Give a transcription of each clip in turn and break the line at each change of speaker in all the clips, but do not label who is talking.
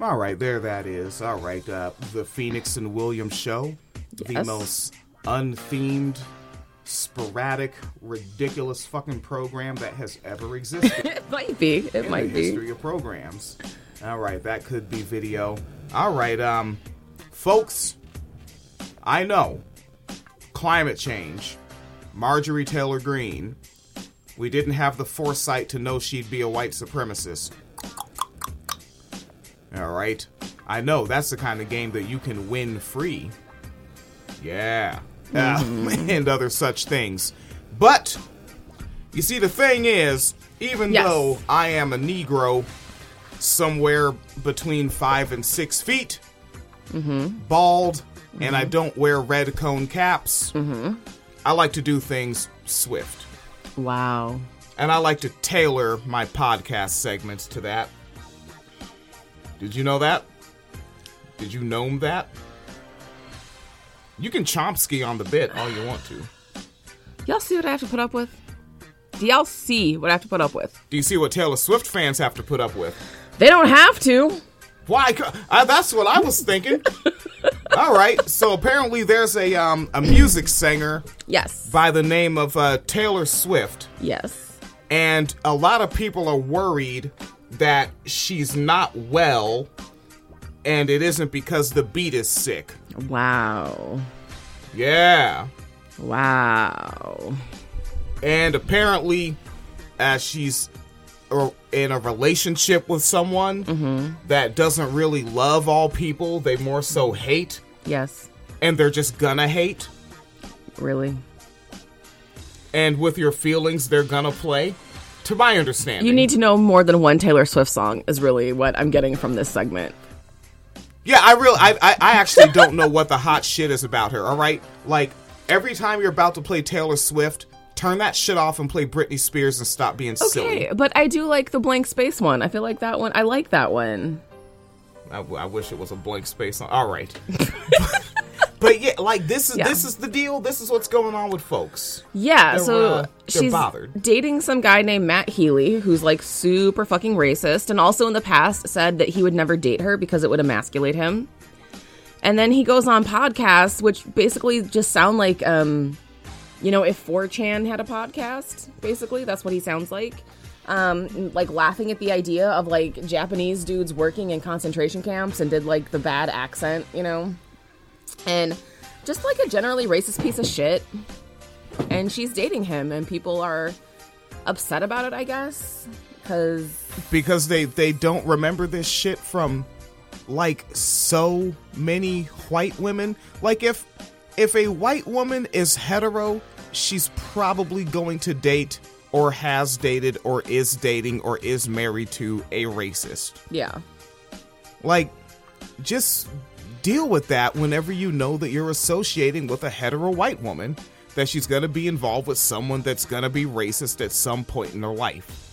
All right, there that is. All right, uh, the Phoenix and Williams show, the most unthemed, sporadic, ridiculous fucking program that has ever existed
It might be. It
in
might
the
be.
history of programs. All right, that could be video. All right, um, folks, I know climate change. Marjorie Taylor Greene. We didn't have the foresight to know she'd be a white supremacist. All right, I know that's the kind of game that you can win free. Yeah, Uh, and other such things. But you see, the thing is, even
Yes.
though I am a Negro, somewhere between five and six feet, mm-hmm. bald, and I mm-hmm. don't wear red cone caps, I like to do things swift.
Wow.
And I like to tailor my podcast segments to that. Did you know that? Did you know that? You can Chomsky on the bit all you want to.
Y'all see what I have to put up with? Do y'all see what I have to put up with?
Do you see what Taylor Swift fans have to put up with?
They don't have to.
Why? Uh, that's what I was thinking. All right. So apparently, there's a um, a music singer
Yes.
by the name of uh, Taylor Swift,
Yes.
and a lot of people are worried that she's not well, and it isn't because the beat is sick.
Wow.
Yeah.
Wow.
And apparently, as she's in a relationship with someone mm-hmm. that doesn't really love all people, they more so hate,
Yes.
and they're just gonna hate.
Really.
And with your feelings, they're gonna play. To my understanding,
You need to know more than one Taylor Swift song is really what I'm getting from this segment.
Yeah, I really, I, I, I actually don't know what the hot shit is about her. All right, like every time you're about to play Taylor Swift, turn that shit off and play Britney Spears and stop being silly.
Okay, but I do like the blank space one. I feel like that one. I like that one.
I, I wish it was a blank space on. All right, but yeah, like this is
Yeah.
this is the deal. This is what's going on with folks.
Yeah,
They're,
so
uh,
she's
bothered.
dating some guy named Matt Healy, who's like super fucking racist, and also in the past said that he would never date her because it would emasculate him. And then he goes on podcasts, which basically just sound like, um, you know, if 4chan had a podcast, basically, that's what he sounds like. Um, like laughing at the idea of like Japanese dudes working in concentration camps and did like the bad accent, you know? And just like a generally racist piece of shit. And she's dating him and people are upset about it i guess because
because they they don't remember this shit from like so many white women. Like if if a white woman is hetero she's probably going to date or has dated or is dating or is married to a racist.
Yeah.
Like just deal with that whenever you know that you're associating with a hetero white woman that she's going to be involved with someone that's going to be racist at some point in her life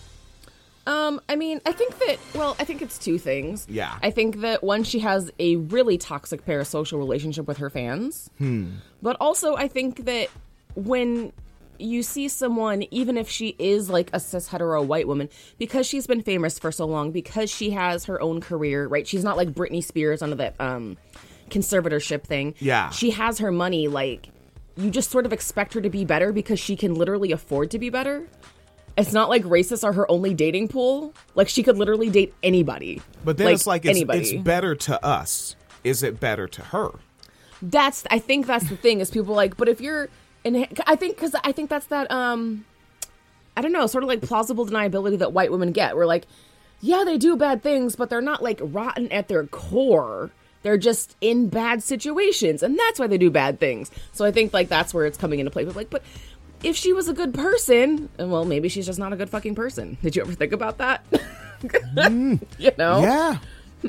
um i mean i think that well i think it's two things
Yeah.
i think that one she has a really toxic parasocial relationship with her fans hmm. but also i think that when you see someone even if she is like a cis hetero white woman because she's been famous for so long because she has her own career right she's not like britney spears under that um conservatorship thing
Yeah.
she has her money like you just sort of expect her to be better because she can literally afford to be better it's not like racists are her only dating pool like she could literally date anybody
But then it's like it's,
anybody
it's better to us. Is it better to her?
that's i think that's the thing is people like but if you're and i think because i think that's that um i don't know sort of like plausible deniability that white women get. We're like yeah they do bad things but they're not like rotten at their core. They're just in bad situations and that's why they do bad things. So i think like that's where it's coming into play. But like but if she was a good person well maybe she's just not a good fucking person. Did you ever think about that? You know?
Yeah.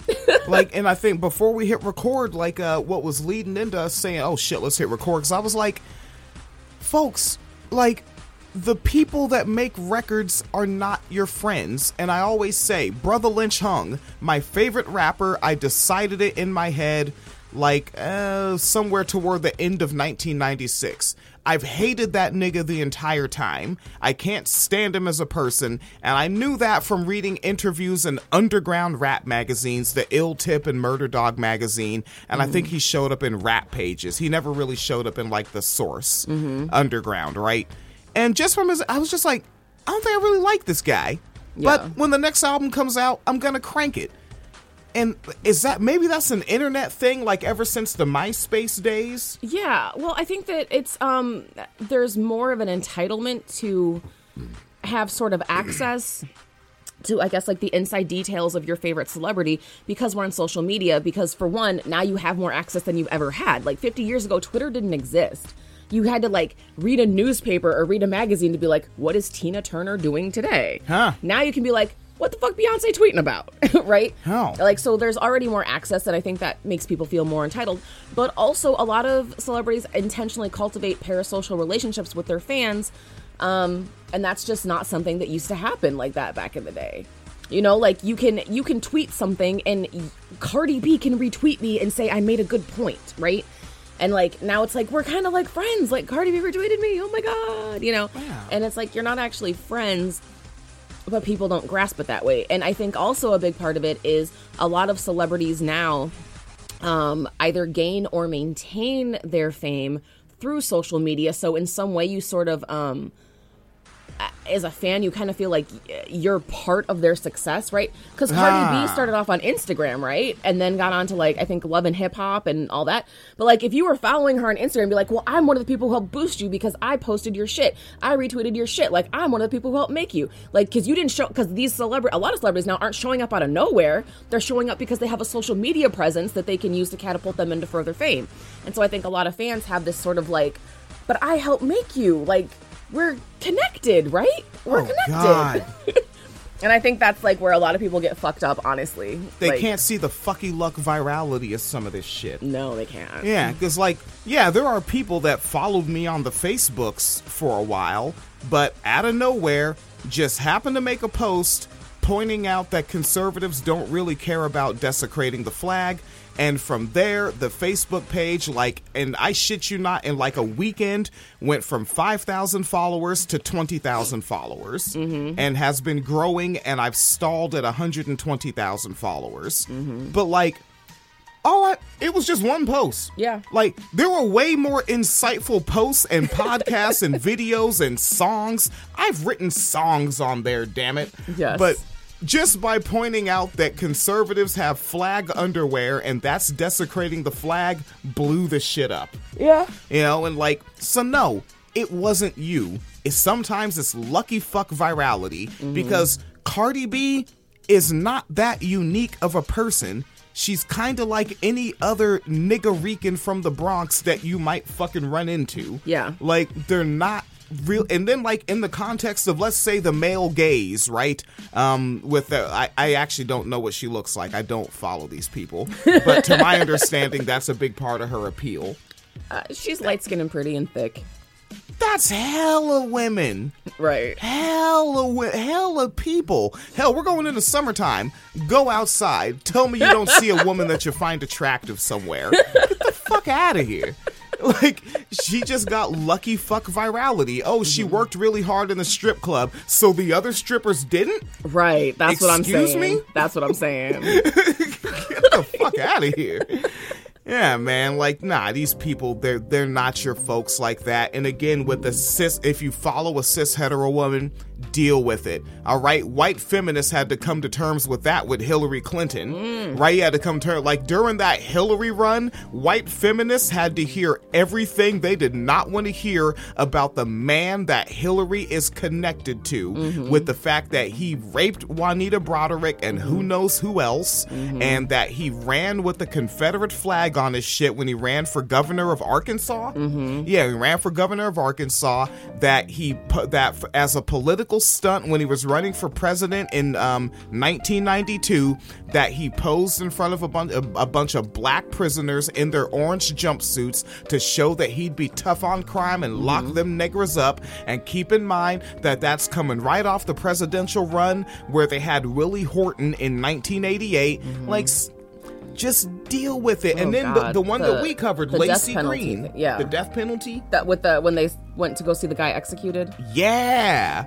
like, and I think before we hit record, like, uh, what was leading into us saying, "Oh shit, let's hit record," because I was like, folks, like, the people that make records are not your friends. And I always say, Brotha Lynch Hung, my favorite rapper, I decided it in my head. Like uh, somewhere toward the end of 1996. I've hated that nigga the entire time. I can't stand him as a person, and I knew that from reading interviews in underground rap magazines, the Ill Tip and Murder Dog magazine, and I think he showed up in rap pages. He never really showed up in like the source underground, right? And just from his, I was just like, I don't think I really like this guy.
Yeah.
But when the next album comes out, I'm gonna crank it. And is that maybe that's an internet thing, like ever since the MySpace days?
Yeah, well, I think that it's um there's more of an entitlement to have sort of access to I guess like the inside details of your favorite celebrity because we're on social media because for one, now you have more access than you've ever had. Like 50 years ago Twitter didn't exist. You had to like read a newspaper or read a magazine to be like, what is Tina Turner doing today?
Huh.
Now you can be like, what the fuck Beyonce tweeting about? right?
How?
Like so there's already more access and I think that makes people feel more entitled. But also a lot of celebrities intentionally cultivate parasocial relationships with their fans. Um, and that's just not something that used to happen like that back in the day. You know, like you can you can tweet something and Cardi B can retweet me and say I made a good point, right? And like now it's like we're kind of like friends. Like Cardi B retweeted me. Oh my god, you know.
Wow.
And it's like you're not actually friends but people don't grasp it that way. And I think also a big part of it is a lot of celebrities now um, either gain or maintain their fame through social media. So in some way, you sort of um, as a fan, you kind of feel like you're part of their success, right? Because Cardi
Ah.
B started off on Instagram, right? And then got on to like, I think Love and Hip Hop and all that. But like, if you were following her on Instagram, be like, well, I'm one of the people who helped boost you because I posted your shit. I retweeted your shit. Like, I'm one of the people who helped make you. Like, because you didn't show, because these celebrity, a lot of celebrities now aren't showing up out of nowhere. They're showing up because they have a social media presence that they can use to catapult them into further fame. And so I think a lot of fans have this sort of like, but I helped make you. Like, we're connected, right? We're
Oh,
connected. And I think that's like where a lot of people get fucked up, honestly.
They
Like,
can't see the fucky luck virality of some of this shit.
No, they can't.
Yeah, because like, yeah, there are people that followed me on the Facebooks for a while, but out of nowhere, just happened to make a post pointing out that conservatives don't really care about desecrating the flag. And from there, the Facebook page, like, and I shit you not, in like a weekend, went from 5,000 followers to 20,000 followers mm-hmm. and has been growing. And I've stalled at 120,000 followers. Mm-hmm. But like, all I, it was just one post.
Yeah.
Like there were way more insightful posts and podcasts and videos and songs. I've written songs on there, damn it.
Yes.
But just by pointing out that conservatives have flag underwear and that's desecrating the flag blew the shit up.
Yeah.
You know, and like, so no, it wasn't you. It's sometimes it's lucky fuck virality mm-hmm. because Cardi B is not that unique of a person. She's kind of like any other nigga Rican from the Bronx that you might fucking run into.
Yeah.
Like, they're not real. And then, like, in the context of, let's say, the male gaze, right? Um, with the, I, I actually don't know what she looks like. I don't follow these people. But to my understanding, that's a big part of her appeal.
Uh, she's light skinned and pretty and thick.
That's hella women.
Right.
Hella, hella people. Hell, we're going into summertime. Go outside. Tell me you don't see a woman that you find attractive somewhere. Get the fuck out of here. Like, she just got lucky fuck virality. Oh, she mm-hmm. worked really hard in the strip club, so the other strippers didn't?
Right. That's what I'm
Excuse
saying.
me?
That's what I'm saying.
Get the fuck out of here. Yeah, man, like nah, these people they're they're not your folks like that. And again, with the cis if you follow a cis hetero woman, deal with it. All right, white feminists had to come to terms with that with Hillary Clinton. Mm. Right, you had to come to like during that Hillary run, white feminists had to hear everything they did not want to hear about the man that Hillary is connected to mm-hmm. with the fact that he raped Juanita Broaddrick and who mm-hmm. knows who else mm-hmm. and that he ran with the Confederate flag on his shit when he ran for governor of Arkansas. Mm-hmm. Yeah, he ran for governor of Arkansas. That he put that as a political stunt when he was running for president in um, 1992. That he posed in front of a, bun- a, bunch of black prisoners in their orange jumpsuits to show that he'd be tough on crime and lock them niggers up. And keep in mind that that's coming right off the presidential run where they had Willie Horton in 1988. Like. Just deal with it. and
Oh,
then the, the one
The-
that we covered, Lacey Green.
yeah.
The death penalty?
That with the when they went to go see the guy executed.
Yeah.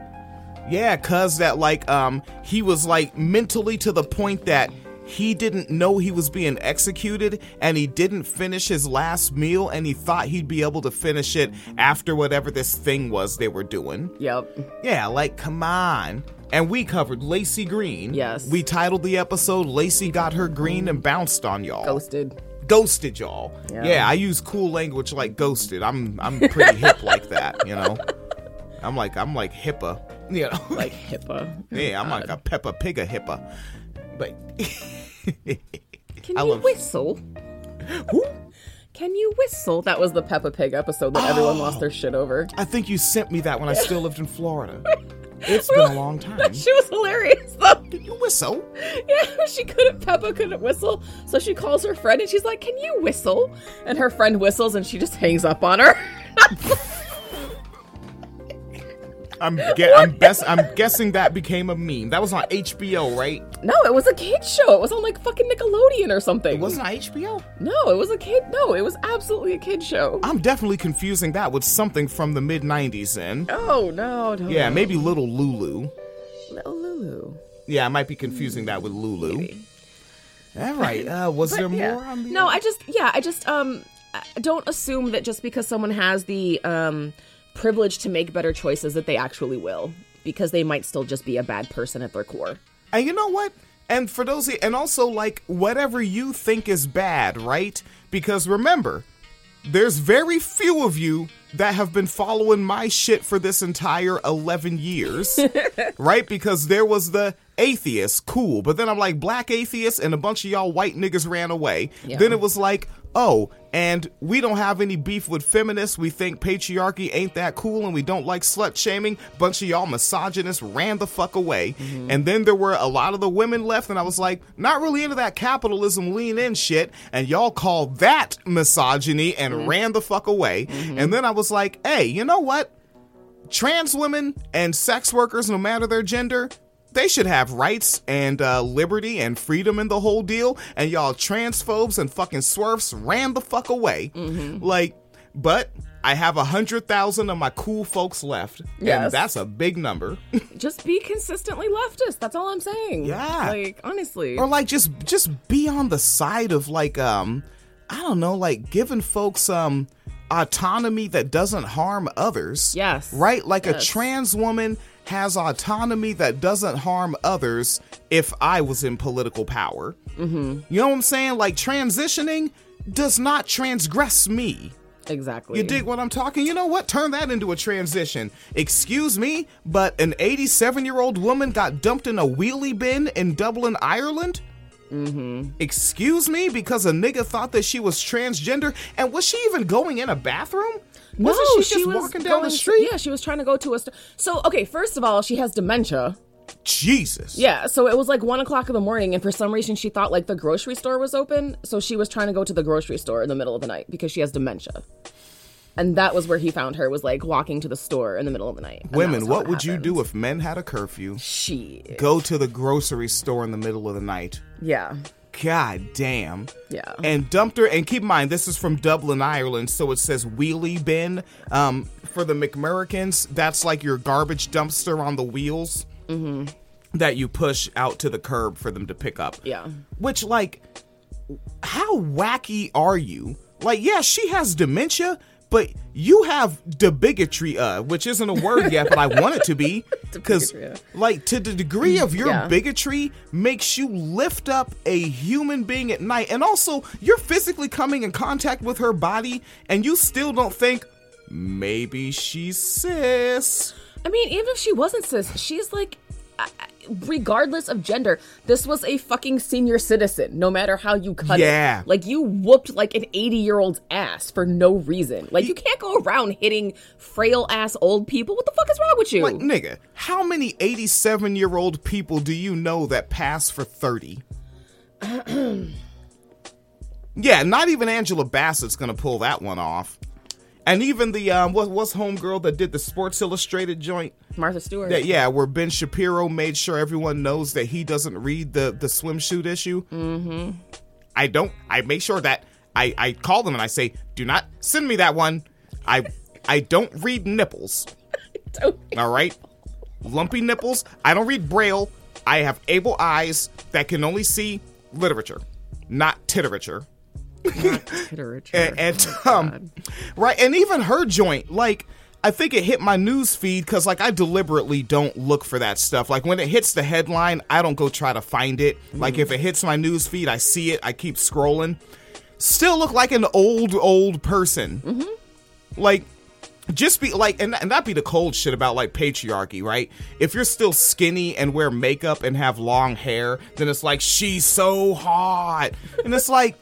Yeah, cuz that like um he was like mentally to the point that he didn't know he was being executed and he didn't finish his last meal and he thought he'd be able to finish it after whatever this thing was they were doing.
Yep.
Yeah, like come on. And we covered Lacey Green.
Yes.
We titled the episode Lacey got her green and bounced on y'all.
Ghosted.
Ghosted y'all.
Yeah.
Yeah. I use cool language like ghosted. I'm I'm pretty hip like that, you know. I'm like I'm like hippa, you know.
Like HIPAA.
yeah, I'm like a Peppa Pig a hippa. But
Can
I
you
love-
whistle?
Who?
Can you whistle? That was the Peppa Pig episode that everyone oh. lost their shit over.
I think you sent me that when I still lived in Florida. It's been a long time.
She was hilarious though.
Can you whistle?
Yeah, she couldn't. Peppa couldn't whistle, so she calls her friend and she's like, "Can you whistle?" And her friend whistles, and she just hangs up on her.
I'm I'm, best, I'm guessing that became a meme. That was on HBO, right?
no, it was a kid show. It was on like fucking Nickelodeon or something.
It wasn't on HBO.
No, it was a kid. No, it was absolutely a kid show.
I'm definitely confusing that with something from the mid 90s then.
Oh no, no.
Yeah, maybe Little Lulu.
Little Lulu.
Yeah, I might be confusing that with Lulu. All right. Uh, was there
Yeah.
more on the
No, I just yeah, I just um don't assume that just because someone has the um privilege to make better choices that they actually will because they might still just be a bad person at their core.
And you know what? And for those, and also like whatever you think is bad, right? Because remember, there's very few of you that have been following my shit for this entire 11 years, right? Because there was the atheist, cool. But then I'm like, black atheists and a bunch of y'all white niggas ran away.
Yeah.
Then it was like, oh, and we don't have any beef with feminists. We think patriarchy ain't that cool and we don't like slut shaming. Bunch of y'all misogynists ran the fuck away. Mm-hmm. And then there were a lot of the women left, and I was like, not really into that capitalism lean in shit. And y'all called that misogyny and mm-hmm. ran the fuck away. Mm-hmm. And then I was like, hey, you know what? trans women and sex workers, no matter their gender, they should have rights and uh, liberty and freedom and the whole deal. And y'all transphobes and fucking swerfs ran the fuck away. Like, but I have a hundred thousand of my cool folks left,
Yes.
and that's a big number.
Just be consistently leftist. That's all I'm saying.
Yeah.
Like honestly.
or like just just be on the side of like um I don't know, like giving folks um autonomy that doesn't harm others.
Yes.
Right? Like a trans woman has autonomy that doesn't harm others if I was in political power. Mm-hmm. You know what I'm saying? Like transitioning does not transgress me.
exactly.
You dig what I'm talking? You know what? Turn that into a transition. Excuse me, but an 87 year old woman got dumped in a wheelie bin in Dublin, Ireland? Mm-hmm. Excuse me, because a nigga thought that she was transgender, and was she even going in a bathroom?
No,
Wasn't she just
was
walking down the street?
Yeah, she was trying to go to a. St- so okay, first of all, she has dementia.
Jesus.
Yeah, so it was like one o'clock in the morning, and for some reason she thought like the grocery store was open, so she was trying to go to the grocery store in the middle of the night because she has dementia. And that was where he found her was like walking to the store in the middle of the night.
Women, what would you do if men had a curfew?
She,
Go to the grocery store in the middle of the night.
yeah,
God damn.
yeah,
and dumped her. And keep in mind, this is from Dublin, Ireland, so it says wheelie bin. Um, for the McMurricans, that's like your garbage dumpster on the wheels that you push out to the curb for them to pick up.
yeah.
Which, like, how wacky are you? Like, yeah, she has dementia, but you have the bigotry uh, which isn't a word yet, but I want it to be. Because, like, to the degree of your
Yeah.
bigotry makes you lift up a human being at night. And also, you're physically coming in contact with her body, and you still don't think, maybe she's cis.
I mean, even if she wasn't cis, she's like, regardless of gender, this was a fucking senior citizen. No matter how you cut
Yeah.
it, like you whooped like an eighty-year-old's ass for no reason. Like you can't go around hitting frail ass old people. What the fuck is wrong with you?
Like, nigga, how many 87 year old people do you know that pass for 30? yeah, not even Angela Bassett's gonna pull that one off. And even the, um, what, what's homegirl that did the Sports Illustrated joint?
Martha Stewart.
That, yeah, where Ben Shapiro made sure everyone knows that he doesn't read the, the swimsuit issue. Mm-hmm. I don't. I make sure that I I call them and I say, do not send me that one. I I don't read nipples.
Don't-
All right, lumpy nipples. I don't read braille. I have able eyes that can only see literature, not titerature.
Literature.
And, and
Oh,
um, right, and even her joint, like I think it hit my news feed because like I deliberately don't look for that stuff. Like when it hits the headline, I don't go try to find it. Like if it hits my news feed, I see it, I keep scrolling. Still look like an old old person. Mm-hmm. Like just be like and, and that be the cold shit about like patriarchy right if you're still skinny and wear makeup and have long hair then it's like she's so hot and it's like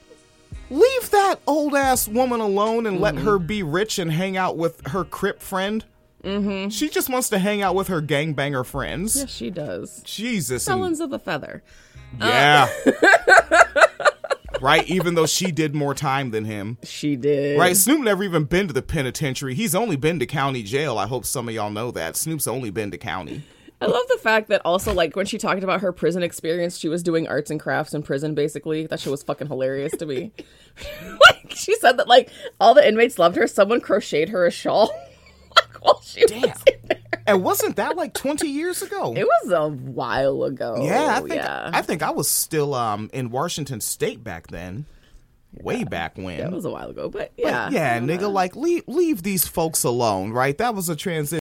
leave that old ass woman alone and let her be rich and hang out with her crip friend mm-hmm. she just wants to hang out with her gangbanger friends
yes, she does.
jesus and-
Felons of the feather.
yeah right even though she did more time than him
She did.
Right, Snoop never even been to the penitentiary. He's only been to county jail. I hope some of y'all know that. Snoop's only been to county.
I love the fact that also like when she talked about her prison experience, she was doing arts and crafts in prison. Basically, that shit was fucking hilarious to me. like she said that like all the inmates loved her. Someone crocheted her a shawl. like while she was in there.
And wasn't that like 20 years ago?
It was a while ago.
yeah, I think
yeah.
I think I was still um in Washington state back then. Way back when.
that was a while ago, but
But
yeah,
yeah, nigga, like leave leave these folks alone, right? That was a transition